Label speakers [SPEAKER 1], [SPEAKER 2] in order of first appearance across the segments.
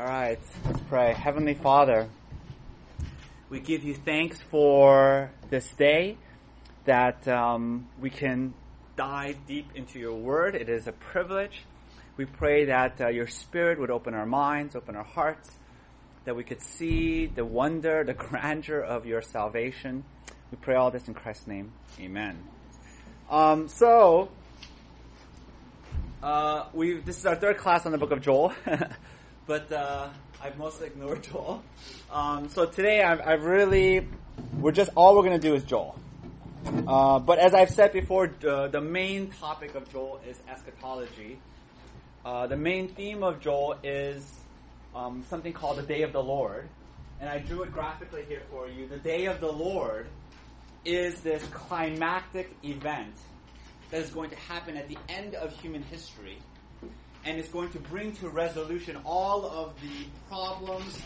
[SPEAKER 1] All right, let's pray. Heavenly Father, we give you thanks for this day that um, we can dive deep into your word. It is a privilege. We pray that uh, your spirit would open our minds, open our hearts, that we could see the wonder, the grandeur of your salvation. We pray all this in Christ's name. Amen. Um, so, uh, we this is our third class on the book of Joel. but uh, I've mostly ignored Joel. Um, so today I've, really, we're just, all we're going to do is Joel. Uh, but as I've said before, uh, the main topic of Joel is eschatology. Uh, the main theme of Joel is um, something called the Day of the Lord. And I drew it graphically here for you. The Day of the Lord is this climactic event that is going to happen at the end of human history and is going to bring to resolution all of the problems,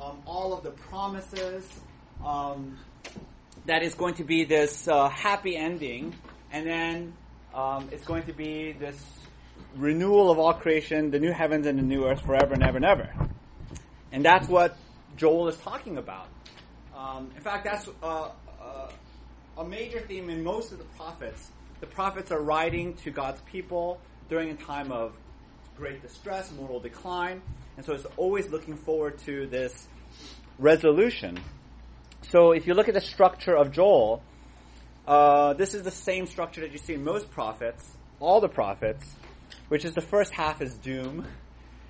[SPEAKER 1] um, all of the promises. Um, that is going to be this uh, happy ending, and then um, it's going to be this renewal of all creation, the new heavens and the new earth forever and ever and ever. And that's what Joel is talking about. Um, in fact, that's uh, uh, a major theme in most of the prophets. The prophets are writing to God's people during a time of great distress, moral decline, and so it's always looking forward to this resolution. So if you look at the structure of Joel, uh, this is the same structure that you see in most prophets, all the prophets, which is the first half is doom,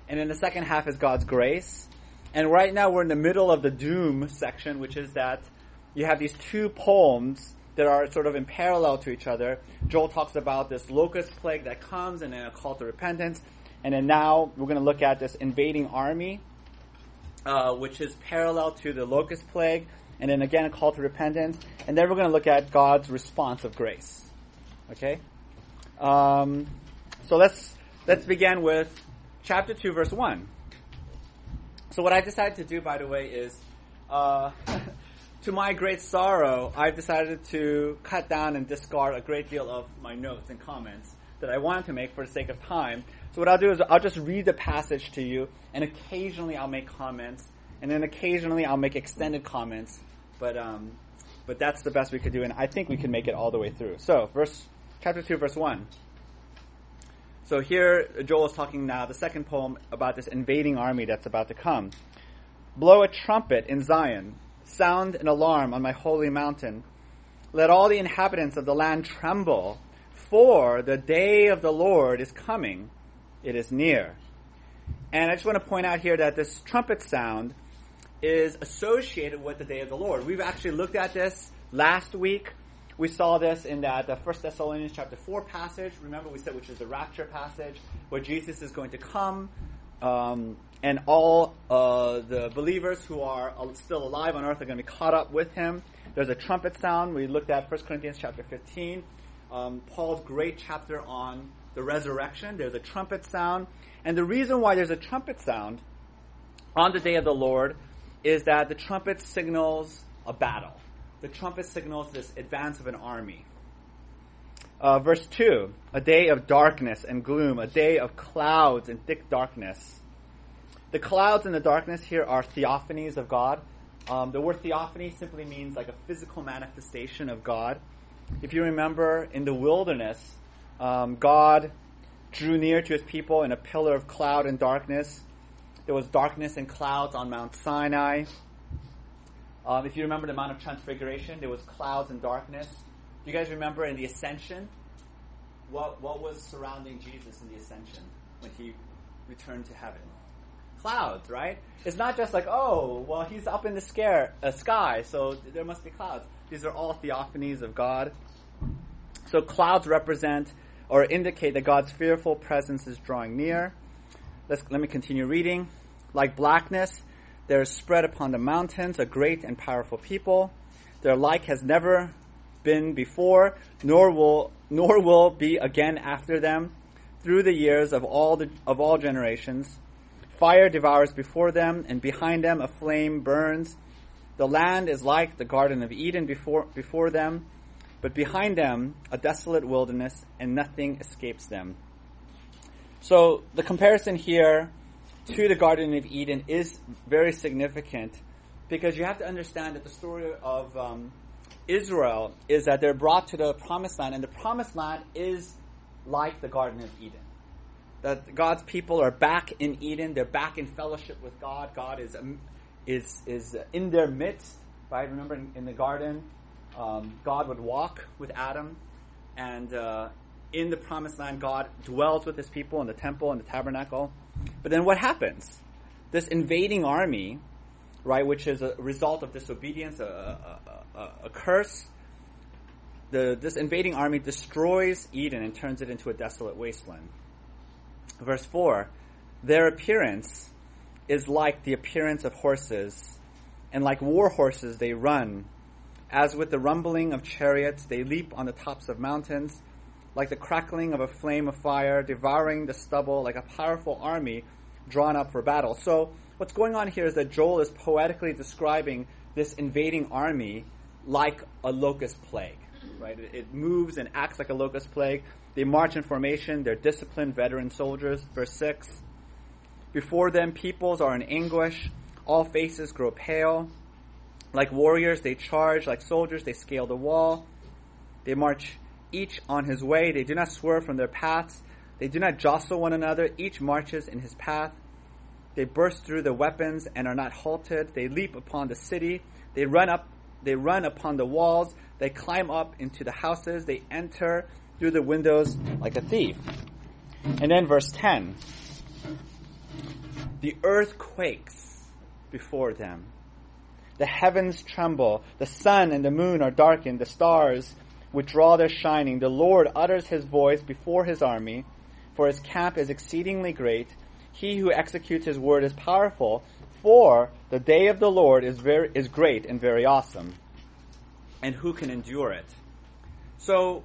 [SPEAKER 1] and then the second half is God's grace. And right now we're in the middle of the doom section, which is that you have these two poems that are sort of in parallel to each other. Joel talks about this locust plague that comes and then a call to repentance. And then now we're going to look at this invading army, uh, which is parallel to the locust plague, and then again a call to repentance. And then we're going to look at God's response of grace. Okay? Um, so let's, let's begin with chapter 2, verse 1. So what I decided to do, by the way, is, uh, to my great sorrow, I've decided to cut down and discard a great deal of my notes and comments that I wanted to make for the sake of time. So what I'll do is I'll just read the passage to you, and occasionally I'll make comments, and then occasionally I'll make extended comments. But um, but that's the best we could do, and I think we can make it all the way through. So verse chapter two, verse one. So here Joel is talking now the second poem about this invading army that's about to come. Blow a trumpet in Zion, sound an alarm on my holy mountain. Let all the inhabitants of the land tremble, for the day of the Lord is coming it is near. And I just want to point out here that this trumpet sound is associated with the day of the Lord. We've actually looked at this last week. We saw this in that the First Thessalonians chapter four passage. Remember, we said which is the rapture passage, where Jesus is going to come, um, and all uh, the believers who are still alive on earth are going to be caught up with him. There's a trumpet sound. We looked at 1 Corinthians chapter 15, um, Paul's great chapter on the resurrection. There's a trumpet sound. And the reason why there's a trumpet sound on the day of the Lord is that the trumpet signals a battle. The trumpet signals this advance of an army. Uh, verse 2 A day of darkness and gloom, a day of clouds and thick darkness. The clouds and the darkness here are theophanies of God. Um, the word theophany simply means like a physical manifestation of God. If you remember in the wilderness, um, God drew near to his people in a pillar of cloud and darkness. There was darkness and clouds on Mount Sinai. Um, if you remember the Mount of Transfiguration, there was clouds and darkness. Do you guys remember in the Ascension? What, what was surrounding Jesus in the Ascension when he returned to heaven? Clouds, right? It's not just like, oh, well, he's up in the scare, uh, sky, so there must be clouds. These are all theophanies of God. So clouds represent or indicate that God's fearful presence is drawing near. Let's, let me continue reading. Like blackness, there is spread upon the mountains a great and powerful people. Their like has never been before, nor will nor will be again after them, through the years of all the, of all generations. Fire devours before them, and behind them a flame burns. The land is like the Garden of Eden before before them, but behind them a desolate wilderness, and nothing escapes them. So the comparison here to the Garden of Eden is very significant because you have to understand that the story of um, Israel is that they're brought to the promised land, and the promised land is like the Garden of Eden. That God's people are back in Eden, they're back in fellowship with God. God is um, is is in their midst. Right? Remember in, in the garden, um, God would walk with Adam, and uh, in the promised land, God dwells with His people in the temple and the tabernacle. But then what happens? This invading army, right, which is a result of disobedience, a, a, a, a curse. The, this invading army destroys Eden and turns it into a desolate wasteland. Verse 4 Their appearance is like the appearance of horses, and like war horses they run. As with the rumbling of chariots, they leap on the tops of mountains, like the crackling of a flame of fire, devouring the stubble, like a powerful army drawn up for battle. So, what's going on here is that Joel is poetically describing this invading army like a locust plague. Right? It, moves and acts like a locust plague. They march in formation. They're disciplined veteran soldiers. Verse 6. Before them, peoples are in anguish. All faces grow pale. Like warriors, they charge. Like soldiers, they scale the wall. They march each on his way. They do not swerve from their paths. They do not jostle one another. Each marches in his path. They burst through the weapons and are not halted. They leap upon the city. They run up. They run upon the walls. They climb up into the houses. They enter through the windows like a thief. And then verse 10. The earth quakes before them. The heavens tremble. The sun and the moon are darkened. The stars withdraw their shining. The Lord utters his voice before his army, for his camp is exceedingly great. He who executes his word is powerful, for the day of the Lord is very is great and very awesome. And who can endure it? So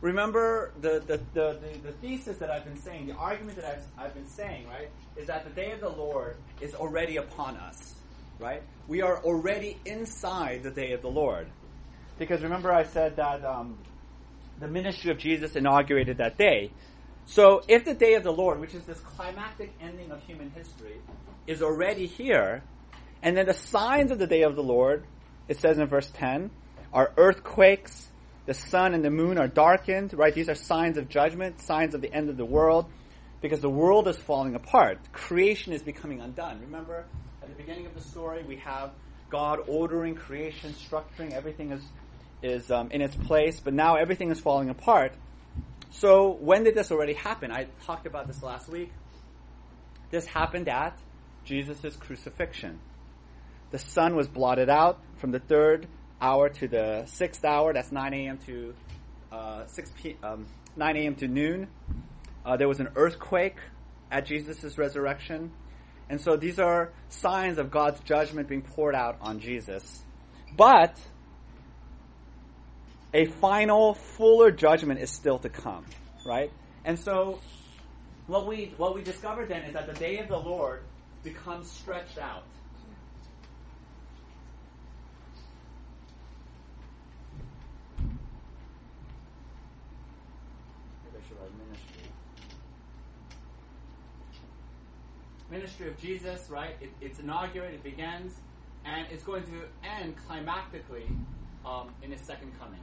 [SPEAKER 1] remember the, the, the, the, the thesis that I've been saying, the argument that I've, I've been saying, right, is that the day of the Lord is already upon us, right? We are already inside the day of the Lord. Because remember I said that um, the ministry of Jesus inaugurated that day. So if the day of the Lord, which is this climactic ending of human history, is already here, and then the signs of the day of the Lord, it says in verse 10, are earthquakes, the sun and the moon are darkened, right? These are signs of judgment, signs of the end of the world, because the world is falling apart. Creation is becoming undone. Remember, at the beginning of the story, we have God ordering creation, structuring, everything is, is um, in its place, but now everything is falling apart. So, when did this already happen? I talked about this last week. This happened at Jesus' crucifixion. The sun was blotted out from the third hour to the sixth hour. That's 9 a.m. to uh, 6 p. Um, 9 a.m. to noon. Uh, there was an earthquake at Jesus' resurrection. And so these are signs of God's judgment being poured out on Jesus. But a final, fuller judgment is still to come, right? And so what we what we discovered then is that the day of the Lord becomes stretched out. Ministry. Of Jesus, right? It, it's inaugurated, it begins, and it's going to end climactically um, in his second coming.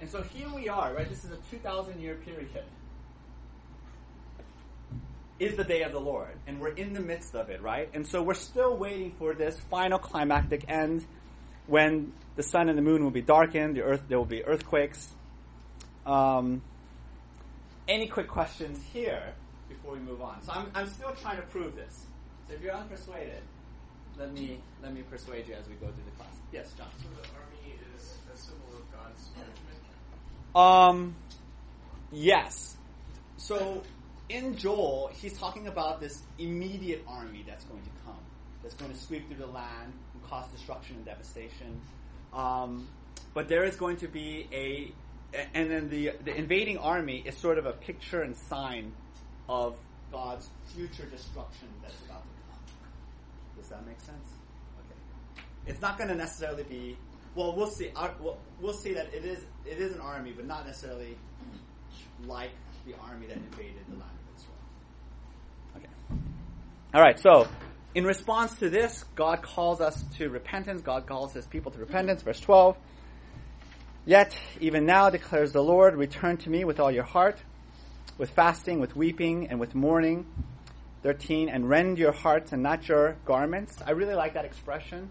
[SPEAKER 1] And so here we are, right? This is a 2,000 year period. Is the day of the Lord, and we're in the midst of it, right? And so we're still waiting for this final climactic end when the sun and the moon will be darkened, the earth there will be earthquakes. Um, any quick questions here before we move on? So I'm, I'm still trying to prove this. So if you're unpersuaded, let me let me persuade you as we go through the class. Yes, John.
[SPEAKER 2] So the army is a symbol of God's judgment.
[SPEAKER 1] Um, yes. So in Joel, he's talking about this immediate army that's going to come, that's going to sweep through the land and cause destruction and devastation. Um, but there is going to be a, and then the the invading army is sort of a picture and sign of God's future destruction that's about to come. Does that make sense? Okay. It's not going to necessarily be. Well, we'll see. Our, we'll, we'll see that it is it is an army, but not necessarily like the army that invaded the land of Israel. Okay. All right, so in response to this, God calls us to repentance. God calls his people to repentance. Verse 12. Yet, even now, declares the Lord, return to me with all your heart, with fasting, with weeping, and with mourning. 13. And rend your hearts and not your garments. I really like that expression.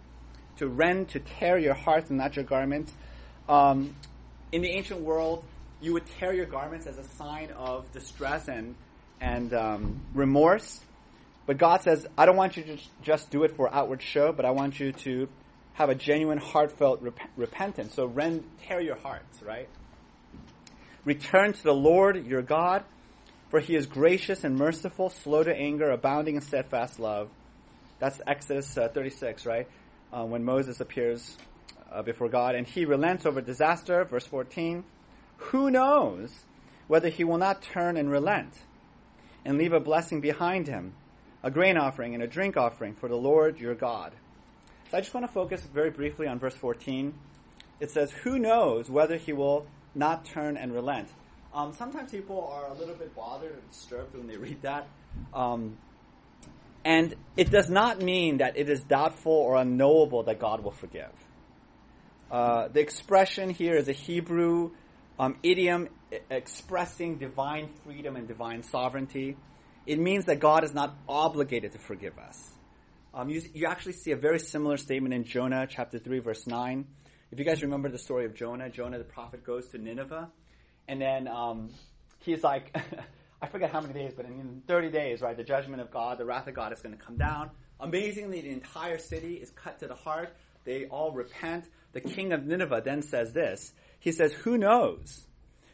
[SPEAKER 1] To rend, to tear your hearts and not your garments. Um, in the ancient world, you would tear your garments as a sign of distress and, and um, remorse. But God says, I don't want you to just do it for outward show, but I want you to have a genuine, heartfelt rep- repentance. So rend, tear your hearts, right? Return to the Lord your God, for he is gracious and merciful, slow to anger, abounding in steadfast love. That's Exodus uh, 36, right? Uh, when Moses appears uh, before God, and he relents over disaster, verse 14. Who knows whether he will not turn and relent and leave a blessing behind him, a grain offering and a drink offering for the Lord your God? So I just want to focus very briefly on verse 14. It says, Who knows whether he will not turn and relent? Um, sometimes people are a little bit bothered or disturbed when they read that. Um, and it does not mean that it is doubtful or unknowable that God will forgive. Uh, the expression here is a Hebrew um, idiom expressing divine freedom and divine sovereignty. It means that God is not obligated to forgive us. Um, you, you actually see a very similar statement in Jonah chapter 3, verse 9. If you guys remember the story of Jonah, Jonah the prophet goes to Nineveh, and then um, he's like, I forget how many days, but in 30 days, right, the judgment of God, the wrath of God is going to come down. Amazingly, the entire city is cut to the heart. They all repent. The king of Nineveh then says this. He says, Who knows?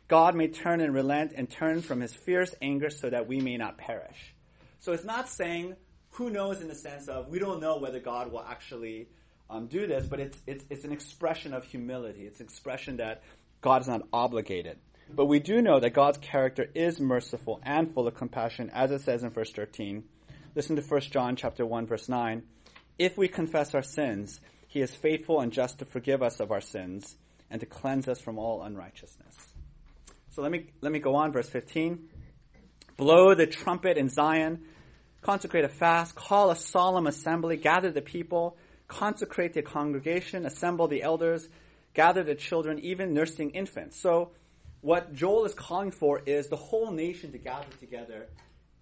[SPEAKER 1] God may turn and relent and turn from his fierce anger so that we may not perish. So it's not saying who knows in the sense of we don't know whether God will actually um, do this, but it's, it's, it's an expression of humility. It's an expression that God is not obligated. But we do know that God's character is merciful and full of compassion, as it says in verse 13. Listen to 1 John chapter 1, verse 9. If we confess our sins, he is faithful and just to forgive us of our sins and to cleanse us from all unrighteousness. So let me, let me go on, verse 15. Blow the trumpet in Zion consecrate a fast, call a solemn assembly, gather the people, consecrate the congregation, assemble the elders, gather the children, even nursing infants. So, what Joel is calling for is the whole nation to gather together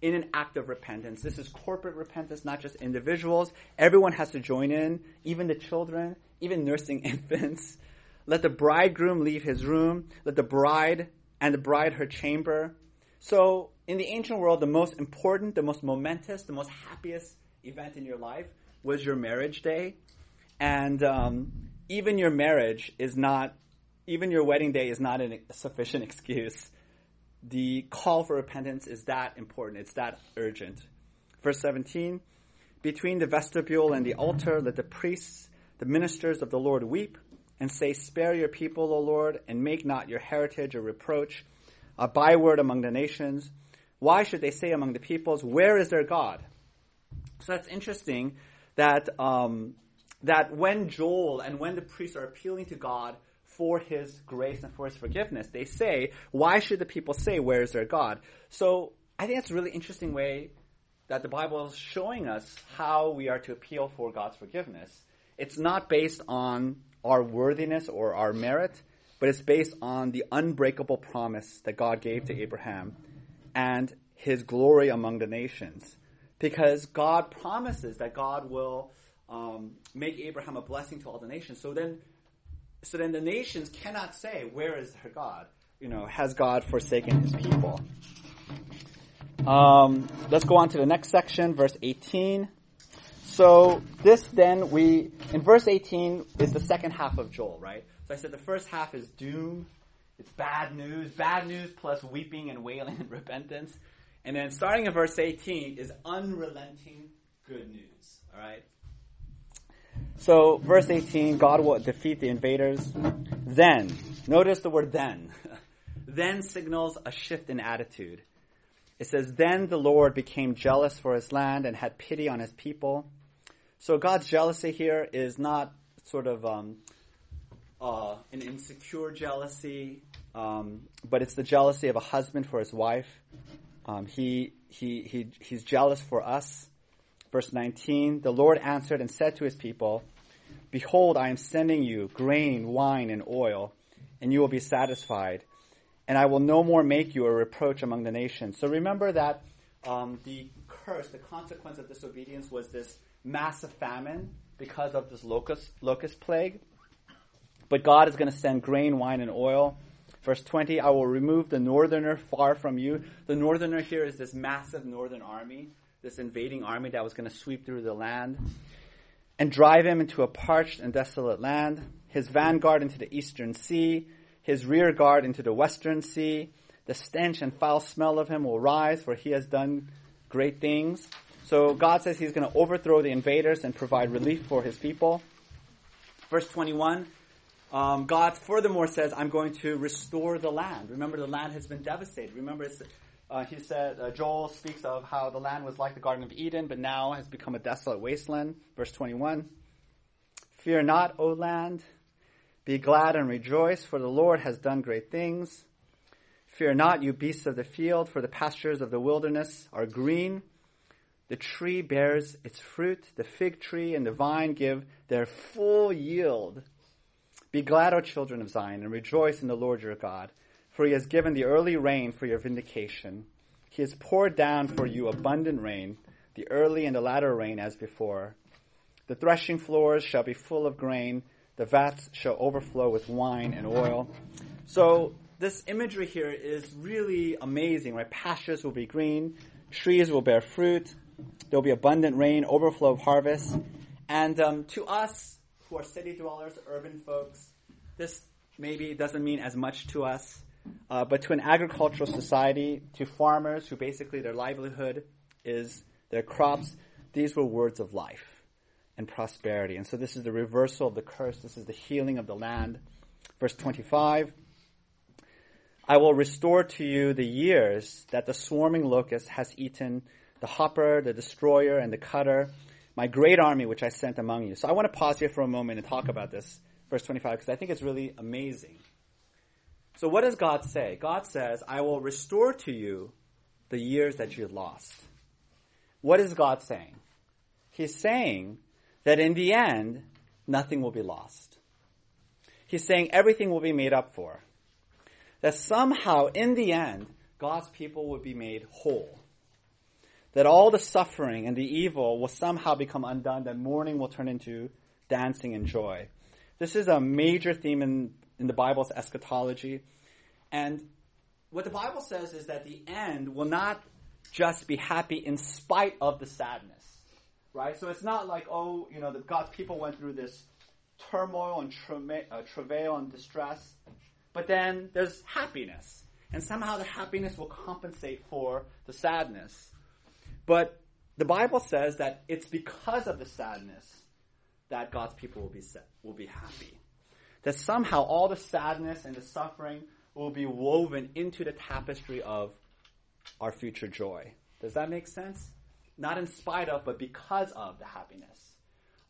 [SPEAKER 1] in an act of repentance. This is corporate repentance, not just individuals. Everyone has to join in, even the children, even nursing infants. Let the bridegroom leave his room. Let the bride and the bride her chamber. So, in the ancient world, the most important, the most momentous, the most happiest event in your life was your marriage day. And um, even your marriage is not, even your wedding day is not a sufficient excuse. The call for repentance is that important, it's that urgent. Verse 17 Between the vestibule and the altar, let the priests, the ministers of the Lord, weep and say, Spare your people, O Lord, and make not your heritage a reproach a byword among the nations. Why should they say among the peoples, Where is their God? So that's interesting that, um, that when Joel and when the priests are appealing to God for his grace and for his forgiveness, they say, Why should the people say, Where is their God? So I think that's a really interesting way that the Bible is showing us how we are to appeal for God's forgiveness. It's not based on our worthiness or our merit but it's based on the unbreakable promise that God gave to Abraham and his glory among the nations. Because God promises that God will um, make Abraham a blessing to all the nations. So then, so then the nations cannot say, "Where is their God?" You know, has God forsaken His people? Um, let's go on to the next section, verse 18. So this then we in verse 18 is the second half of Joel, right? So I said the first half is doom. It's bad news, bad news plus weeping and wailing and repentance. And then starting in verse 18 is unrelenting good news. All right? So, verse 18, God will defeat the invaders. Then, notice the word then. then signals a shift in attitude. It says, Then the Lord became jealous for his land and had pity on his people. So, God's jealousy here is not sort of um, uh, an insecure jealousy. Um, but it's the jealousy of a husband for his wife. Um, he, he, he, he's jealous for us. Verse 19, the Lord answered and said to his people, Behold, I am sending you grain, wine, and oil, and you will be satisfied. And I will no more make you a reproach among the nations. So remember that um, the curse, the consequence of disobedience was this massive famine because of this locust, locust plague. But God is going to send grain, wine, and oil. Verse 20, I will remove the northerner far from you. The northerner here is this massive northern army, this invading army that was going to sweep through the land and drive him into a parched and desolate land, his vanguard into the eastern sea, his rear guard into the western sea. The stench and foul smell of him will rise, for he has done great things. So God says he's going to overthrow the invaders and provide relief for his people. Verse 21, um, God furthermore says, I'm going to restore the land. Remember, the land has been devastated. Remember, uh, he said, uh, Joel speaks of how the land was like the Garden of Eden, but now has become a desolate wasteland. Verse 21. Fear not, O land. Be glad and rejoice, for the Lord has done great things. Fear not, you beasts of the field, for the pastures of the wilderness are green. The tree bears its fruit, the fig tree and the vine give their full yield. Be glad, O children of Zion, and rejoice in the Lord your God for he has given the early rain for your vindication. He has poured down for you abundant rain, the early and the latter rain as before. The threshing floors shall be full of grain, the vats shall overflow with wine and oil. So this imagery here is really amazing, right? Pastures will be green, trees will bear fruit, there will be abundant rain, overflow of harvest. And um, to us are city dwellers, urban folks, this maybe doesn't mean as much to us. Uh, but to an agricultural society, to farmers who basically their livelihood is their crops, these were words of life and prosperity. And so this is the reversal of the curse. This is the healing of the land. Verse 25. I will restore to you the years that the swarming locust has eaten, the hopper, the destroyer, and the cutter, my great army which I sent among you. So I want to pause here for a moment and talk about this, verse 25, because I think it's really amazing. So what does God say? God says, I will restore to you the years that you lost. What is God saying? He's saying that in the end, nothing will be lost. He's saying everything will be made up for. That somehow, in the end, God's people will be made whole. That all the suffering and the evil will somehow become undone, that mourning will turn into dancing and joy. This is a major theme in in the Bible's eschatology. And what the Bible says is that the end will not just be happy in spite of the sadness, right? So it's not like, oh, you know, God's people went through this turmoil and tra- uh, travail and distress, but then there's happiness. And somehow the happiness will compensate for the sadness. But the Bible says that it's because of the sadness that God's people will be set, will be happy that somehow all the sadness and the suffering will be woven into the tapestry of our future joy. Does that make sense? Not in spite of, but because of the happiness.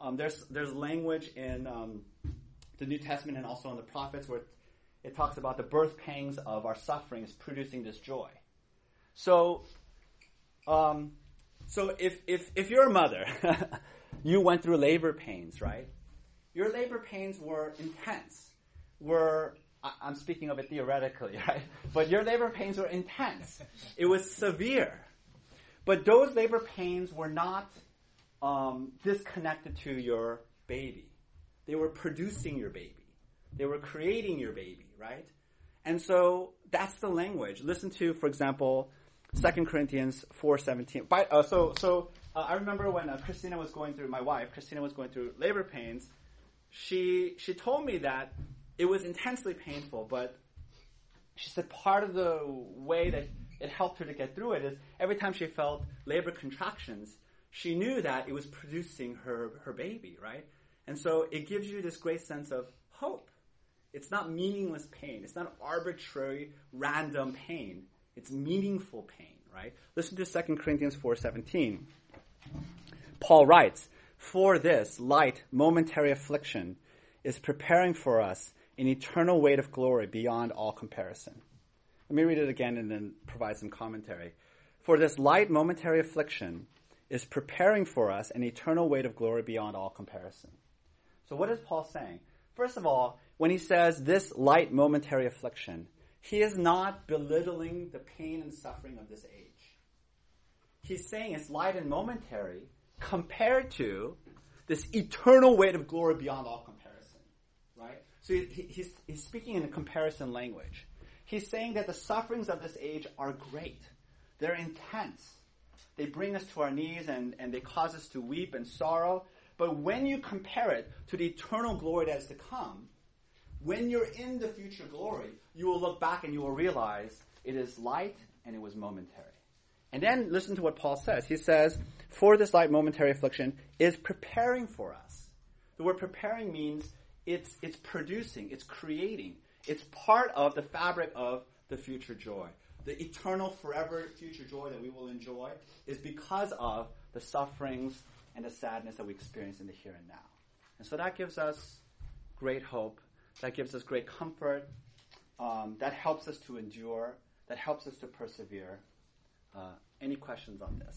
[SPEAKER 1] Um, there's there's language in um, the New Testament and also in the prophets where it talks about the birth pangs of our sufferings producing this joy. So, um, so if if if you're a mother, you went through labor pains, right? your labor pains were intense, were I'm speaking of it theoretically, right? But your labor pains were intense. It was severe. But those labor pains were not um, disconnected to your baby. They were producing your baby. They were creating your baby, right? And so that's the language. Listen to, for example, 2 Corinthians 4.17. By, uh, so so uh, I remember when uh, Christina was going through, my wife, Christina was going through labor pains, she she told me that it was intensely painful, but she said part of the way that it helped her to get through it is every time she felt labor contractions, she knew that it was producing her her baby, right? And so it gives you this great sense of hope. It's not meaningless pain. It's not arbitrary, random pain. It's meaningful pain, right? Listen to 2 Corinthians 4:17. Paul writes, for this light, momentary affliction is preparing for us an eternal weight of glory beyond all comparison. Let me read it again and then provide some commentary. For this light momentary affliction is preparing for us an eternal weight of glory beyond all comparison. So what is Paul saying? First of all, when he says this light momentary affliction, he is not belittling the pain and suffering of this age. He's saying it's light and momentary compared to this eternal weight of glory beyond all comparison. Right? So he, he's, he's speaking in a comparison language. He's saying that the sufferings of this age are great. They're intense. They bring us to our knees and, and they cause us to weep and sorrow. But when you compare it to the eternal glory that is to come, when you're in the future glory, you will look back and you will realize it is light and it was momentary. And then listen to what Paul says. He says, For this light momentary affliction is preparing for us. The word preparing means it's, it's producing, it's creating, it's part of the fabric of the future joy. The eternal, forever future joy that we will enjoy is because of the sufferings and the sadness that we experience in the here and now. And so that gives us great hope. That gives us great comfort. Um, that helps us to endure. That helps us to persevere. Uh, any questions on this?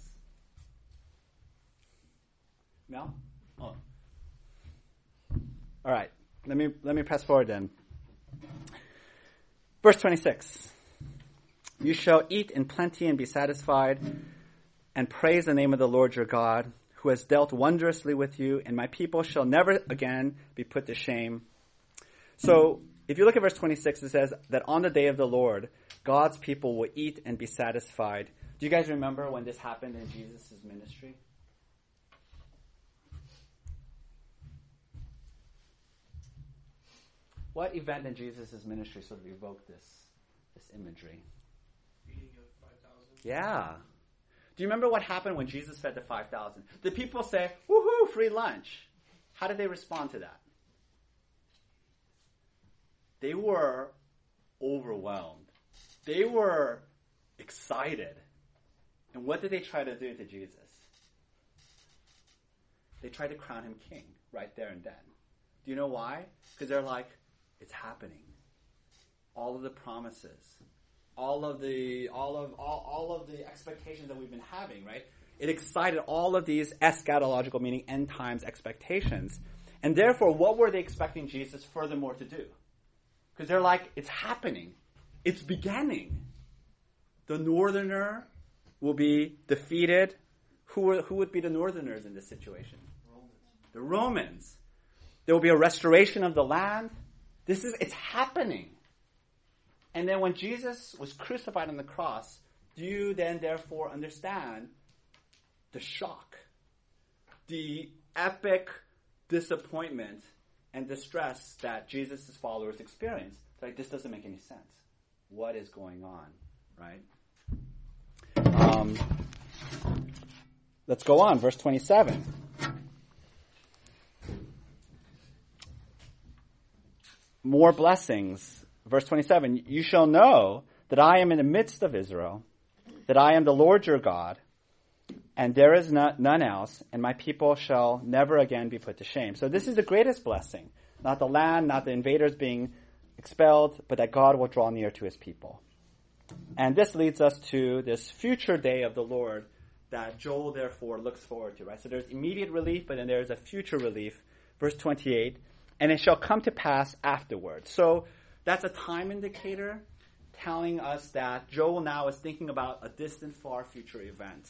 [SPEAKER 1] Mel? Oh. All right. Let me let me press forward then. Verse 26. You shall eat in plenty and be satisfied, and praise the name of the Lord your God, who has dealt wondrously with you, and my people shall never again be put to shame. So, if you look at verse 26, it says that on the day of the Lord, God's people will eat and be satisfied. Do you guys remember when this happened in Jesus' ministry? What event in Jesus' ministry sort of evoked this, this imagery?
[SPEAKER 2] Feeding of 5,000.
[SPEAKER 1] Yeah. Do you remember what happened when Jesus fed the 5,000? The people say, woohoo, free lunch? How did they respond to that? They were overwhelmed. They were excited. And what did they try to do to Jesus? They tried to crown him king right there and then. Do you know why? Because they're like, it's happening. All of the promises, all of the all of all, all of the expectations that we've been having, right? It excited all of these eschatological, meaning end times expectations. And therefore, what were they expecting Jesus furthermore to do? Because they're like, it's happening. It's beginning. The northerner will be defeated. Who, who would be the northerners in this situation?
[SPEAKER 2] Romans.
[SPEAKER 1] The Romans. There will be a restoration of the land. This is, it's happening. And then when Jesus was crucified on the cross, do you then therefore understand the shock, the epic disappointment and distress that Jesus' followers experienced? Like, this doesn't make any sense. What is going on, right? Um, let's go on, verse 27. More blessings. Verse 27 You shall know that I am in the midst of Israel, that I am the Lord your God, and there is not, none else, and my people shall never again be put to shame. So, this is the greatest blessing. Not the land, not the invaders being expelled, but that God will draw near to his people. And this leads us to this future day of the Lord that Joel therefore looks forward to, right? So there's immediate relief, but then there's a future relief. Verse 28, and it shall come to pass afterward. So that's a time indicator telling us that Joel now is thinking about a distant, far future event.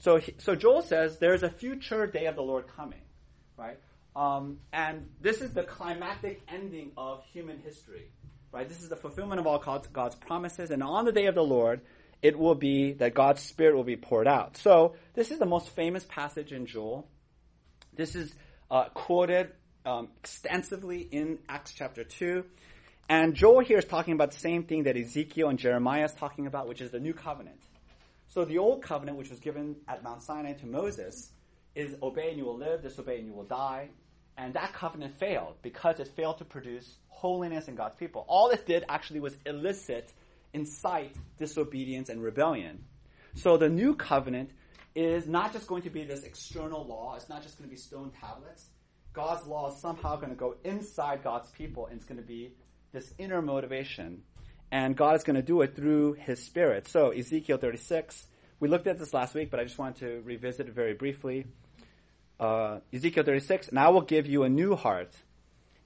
[SPEAKER 1] So, so Joel says there's a future day of the Lord coming, right? Um, and this is the climactic ending of human history, right? This is the fulfillment of all God's, God's promises. And on the day of the Lord, it will be that God's Spirit will be poured out. So this is the most famous passage in Joel. This is uh, quoted um, extensively in Acts chapter 2. And Joel here is talking about the same thing that Ezekiel and Jeremiah is talking about, which is the new covenant. So the old covenant, which was given at Mount Sinai to Moses, is obey and you will live, disobey and you will die. And that covenant failed because it failed to produce holiness in God's people. All it did actually was elicit, incite disobedience and rebellion. So the new covenant is not just going to be this external law, it's not just going to be stone tablets. God's law is somehow going to go inside God's people and it's going to be this inner motivation. And God is going to do it through His Spirit. So, Ezekiel 36, we looked at this last week, but I just wanted to revisit it very briefly. Uh, Ezekiel 36, and I will give you a new heart,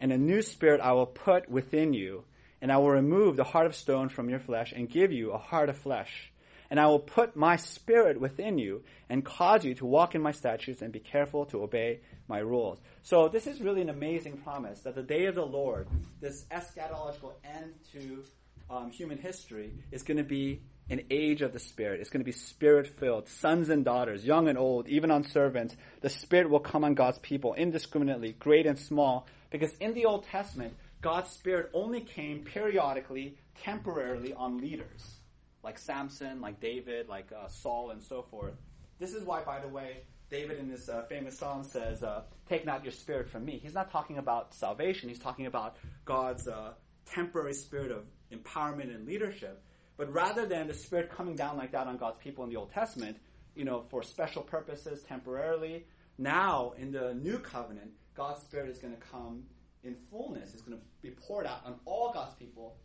[SPEAKER 1] and a new spirit I will put within you, and I will remove the heart of stone from your flesh and give you a heart of flesh. And I will put my spirit within you and cause you to walk in my statutes and be careful to obey my rules. So this is really an amazing promise that the day of the Lord, this eschatological end to um, human history, is going to be an age of the Spirit. It's going to be Spirit filled. Sons and daughters, young and old, even on servants. The Spirit will come on God's people indiscriminately, great and small. Because in the Old Testament, God's Spirit only came periodically, temporarily on leaders. Like Samson, like David, like uh, Saul, and so forth. This is why, by the way, David in this uh, famous psalm says, uh, Take not your spirit from me. He's not talking about salvation, he's talking about God's uh, temporary spirit of empowerment and leadership. But rather than the Spirit coming down like that on God's people in the Old Testament, you know, for special purposes, temporarily, now in the New Covenant, God's Spirit is going to come in fullness. It's going to be poured out on all God's people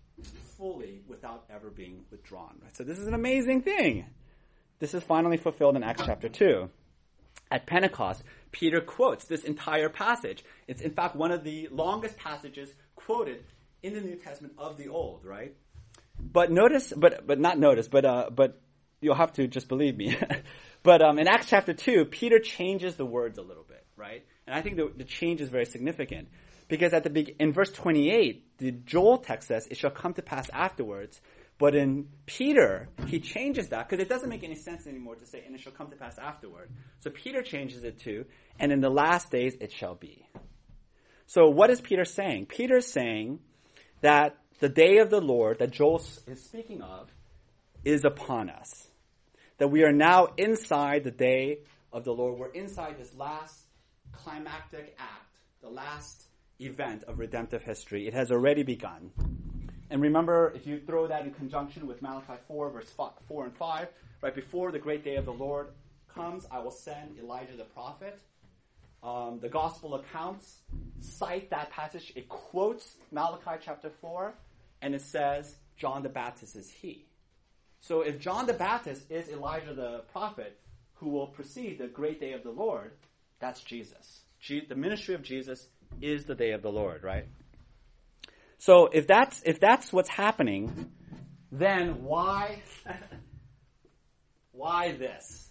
[SPEAKER 1] fully without ever being withdrawn. Right? So this is an amazing thing. This is finally fulfilled in Acts chapter 2. At Pentecost, Peter quotes this entire passage. It's in fact one of the longest passages quoted in the New Testament of the Old, right? But notice, but but not notice, but uh, but you'll have to just believe me. but um, in Acts chapter two, Peter changes the words a little bit, right? And I think the, the change is very significant because at the be- in verse twenty eight, the Joel text says, "It shall come to pass afterwards." But in Peter, he changes that because it doesn't make any sense anymore to say, "And it shall come to pass afterward." So Peter changes it to, "And in the last days it shall be." So what is Peter saying? Peter's saying that the day of the Lord that Joel is speaking of is upon us. That we are now inside the day of the Lord. We're inside this last climactic act, the last event of redemptive history. It has already begun. And remember, if you throw that in conjunction with Malachi 4, verse 4 and 5, right before the great day of the Lord comes, I will send Elijah the prophet. Um, the gospel accounts cite that passage. It quotes Malachi chapter 4 and it says John the Baptist is he. So if John the Baptist is Elijah the prophet who will precede the great day of the Lord, that's Jesus. the ministry of Jesus is the day of the Lord, right? So if that's if that's what's happening, then why why this?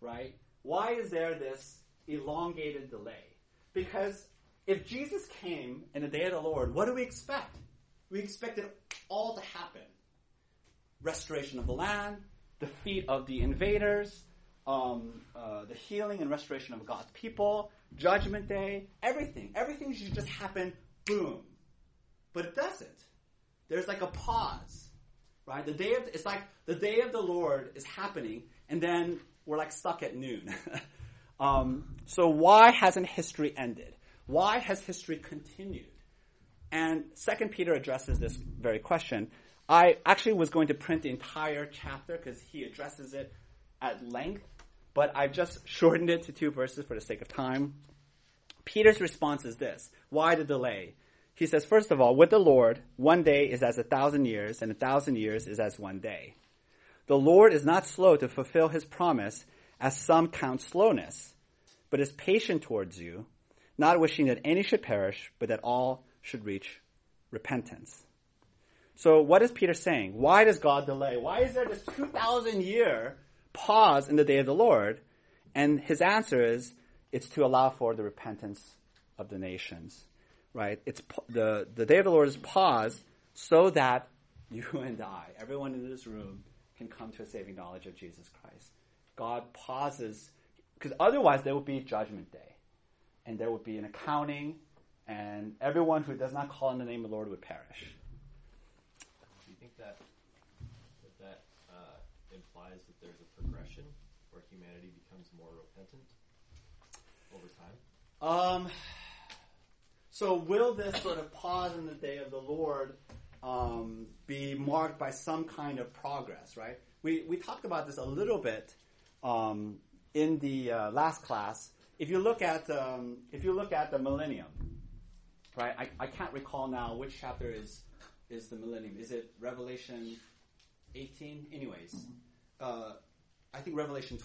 [SPEAKER 1] Right? Why is there this elongated delay? Because if Jesus came in the day of the Lord, what do we expect? we expect it all to happen restoration of the land, defeat of the invaders, um, uh, the healing and restoration of God's people, Judgment Day, everything. Everything should just happen, boom. But it doesn't. There's like a pause, right? The day of it's like the day of the Lord is happening, and then we're like stuck at noon. um, so why hasn't history ended? Why has history continued? And Second Peter addresses this very question. I actually was going to print the entire chapter because he addresses it at length, but I've just shortened it to two verses for the sake of time. Peter's response is this Why the delay? He says, first of all, with the Lord, one day is as a thousand years, and a thousand years is as one day. The Lord is not slow to fulfill his promise, as some count slowness, but is patient towards you, not wishing that any should perish, but that all should reach repentance. So what is Peter saying? Why does God delay? Why is there this 2,000 year pause in the day of the Lord? And his answer is, it's to allow for the repentance of the nations. Right? It's the, the day of the Lord is paused so that you and I, everyone in this room, can come to a saving knowledge of Jesus Christ. God pauses, because otherwise there would be judgment day. And there would be an accounting and everyone who does not call on the name of the Lord would perish.
[SPEAKER 3] Do you think that that that uh, implies that there's a progression where humanity becomes more repentant over time?
[SPEAKER 1] Um, so will this sort of pause in the day of the Lord um, be marked by some kind of progress, right? We, we talked about this a little bit um, in the uh, last class. If you look at um, if you look at the millennium, right? I, I can't recall now which chapter is is the millennium. Is it Revelation 18? Anyways, uh, I think Revelation